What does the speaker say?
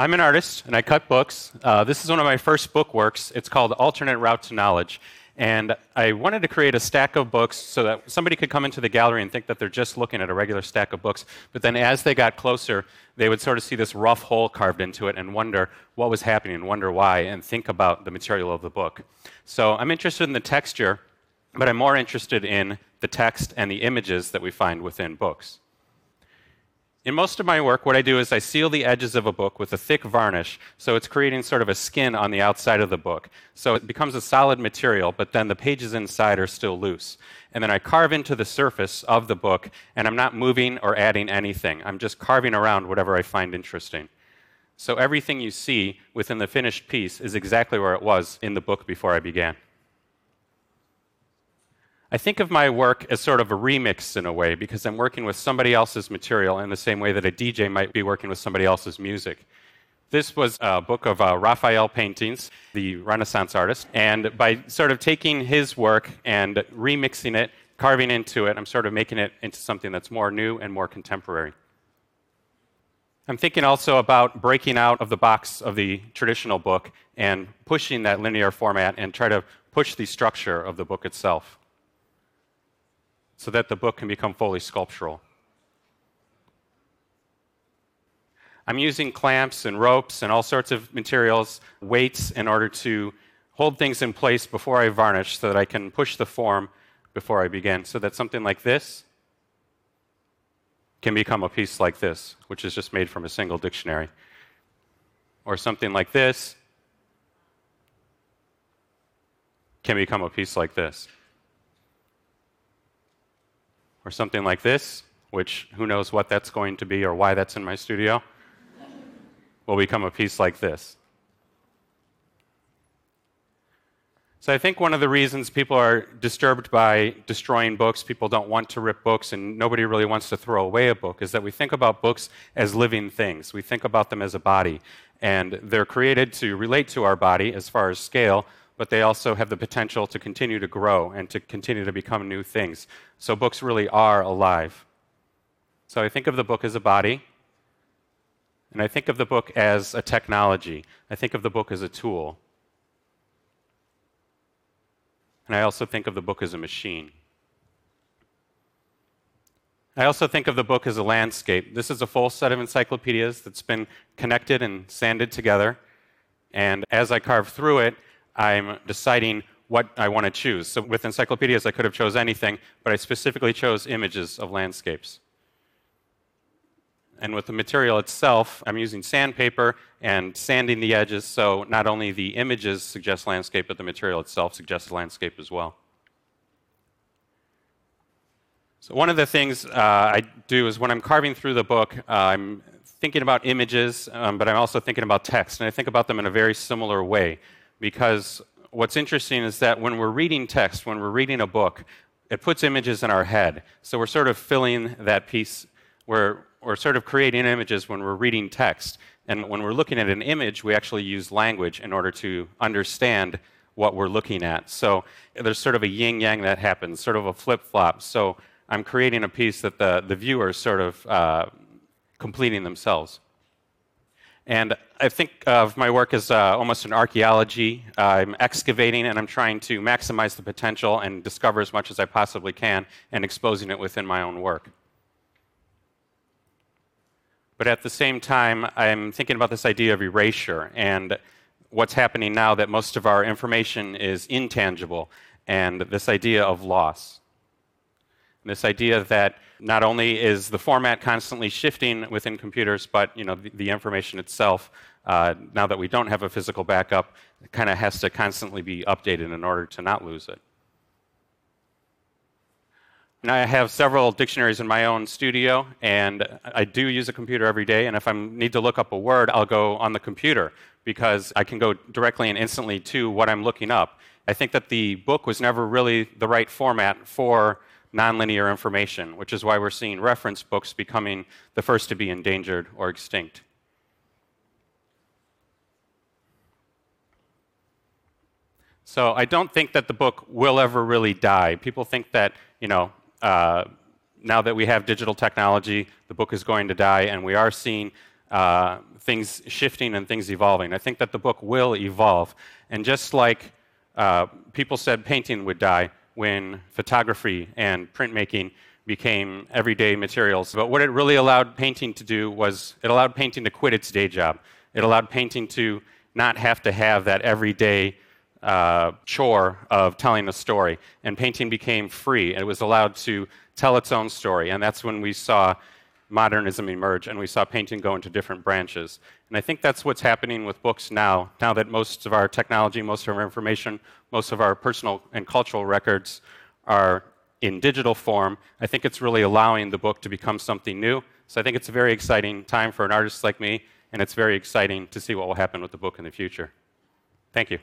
I'm an artist and I cut books. Uh, this is one of my first book works. It's called Alternate Route to Knowledge. And I wanted to create a stack of books so that somebody could come into the gallery and think that they're just looking at a regular stack of books. But then as they got closer, they would sort of see this rough hole carved into it and wonder what was happening and wonder why and think about the material of the book. So I'm interested in the texture, but I'm more interested in the text and the images that we find within books. In most of my work, what I do is I seal the edges of a book with a thick varnish, so it's creating sort of a skin on the outside of the book. So it becomes a solid material, but then the pages inside are still loose. And then I carve into the surface of the book, and I'm not moving or adding anything. I'm just carving around whatever I find interesting. So everything you see within the finished piece is exactly where it was in the book before I began. I think of my work as sort of a remix in a way because I'm working with somebody else's material in the same way that a DJ might be working with somebody else's music. This was a book of uh, Raphael paintings, the Renaissance artist, and by sort of taking his work and remixing it, carving into it, I'm sort of making it into something that's more new and more contemporary. I'm thinking also about breaking out of the box of the traditional book and pushing that linear format and try to push the structure of the book itself so that the book can become fully sculptural. I'm using clamps and ropes and all sorts of materials, weights, in order to hold things in place before I varnish so that I can push the form before I begin. So that something like this can become a piece like this, which is just made from a single dictionary. Or something like this can become a piece like this or something like this, which who knows what that's going to be or why that's in my studio, will become a piece like this. So I think one of the reasons people are disturbed by destroying books, people don't want to rip books, and nobody really wants to throw away a book, is that we think about books as living things. We think about them as a body. And they're created to relate to our body as far as scale, but they also have the potential to continue to grow and to continue to become new things. So books really are alive. So I think of the book as a body, and I think of the book as a technology. I think of the book as a tool. And I also think of the book as a machine. I also think of the book as a landscape. This is a full set of encyclopedias that's been connected and sanded together. And as I carve through it, I'm deciding what I want to choose. So with encyclopedias, I could have chose anything, but I specifically chose images of landscapes. And with the material itself, I'm using sandpaper and sanding the edges, so not only the images suggest landscape, but the material itself suggests landscape as well. So one of the things uh, I do is when I'm carving through the book, uh, I'm thinking about images, um, but I'm also thinking about text, and I think about them in a very similar way because what's interesting is that when we're reading text, when we're reading a book, it puts images in our head. So we're sort of filling that piece, we're, we're sort of creating images when we're reading text. And when we're looking at an image, we actually use language in order to understand what we're looking at. So there's sort of a yin yang that happens, sort of a flip flop. So I'm creating a piece that the, the viewer is sort of uh, completing themselves. And I think of my work as uh, almost an archaeology. Uh, I'm excavating and I'm trying to maximize the potential and discover as much as I possibly can and exposing it within my own work. But at the same time, I'm thinking about this idea of erasure and what's happening now that most of our information is intangible and this idea of loss. This idea that not only is the format constantly shifting within computers, but you know, the, the information itself, uh, now that we don't have a physical backup, kind of has to constantly be updated in order to not lose it. And I have several dictionaries in my own studio, and I do use a computer every day. And if I need to look up a word, I'll go on the computer because I can go directly and instantly to what I'm looking up. I think that the book was never really the right format for nonlinear information, which is why we're seeing reference books becoming the first to be endangered or extinct. So I don't think that the book will ever really die. People think that, you know, uh, now that we have digital technology, the book is going to die, and we are seeing uh, things shifting and things evolving. I think that the book will evolve. And just like uh, people said painting would die when photography and printmaking became everyday materials, but what it really allowed painting to do was it allowed painting to quit its day job. It allowed painting to not have to have that everyday uh, chore of telling a story. And painting became free. It was allowed to tell its own story. And that's when we saw modernism emerge and we saw painting go into different branches. And I think that's what's happening with books now, now that most of our technology, most of our information, most of our personal and cultural records are in digital form. I think it's really allowing the book to become something new. So I think it's a very exciting time for an artist like me, and it's very exciting to see what will happen with the book in the future. Thank you.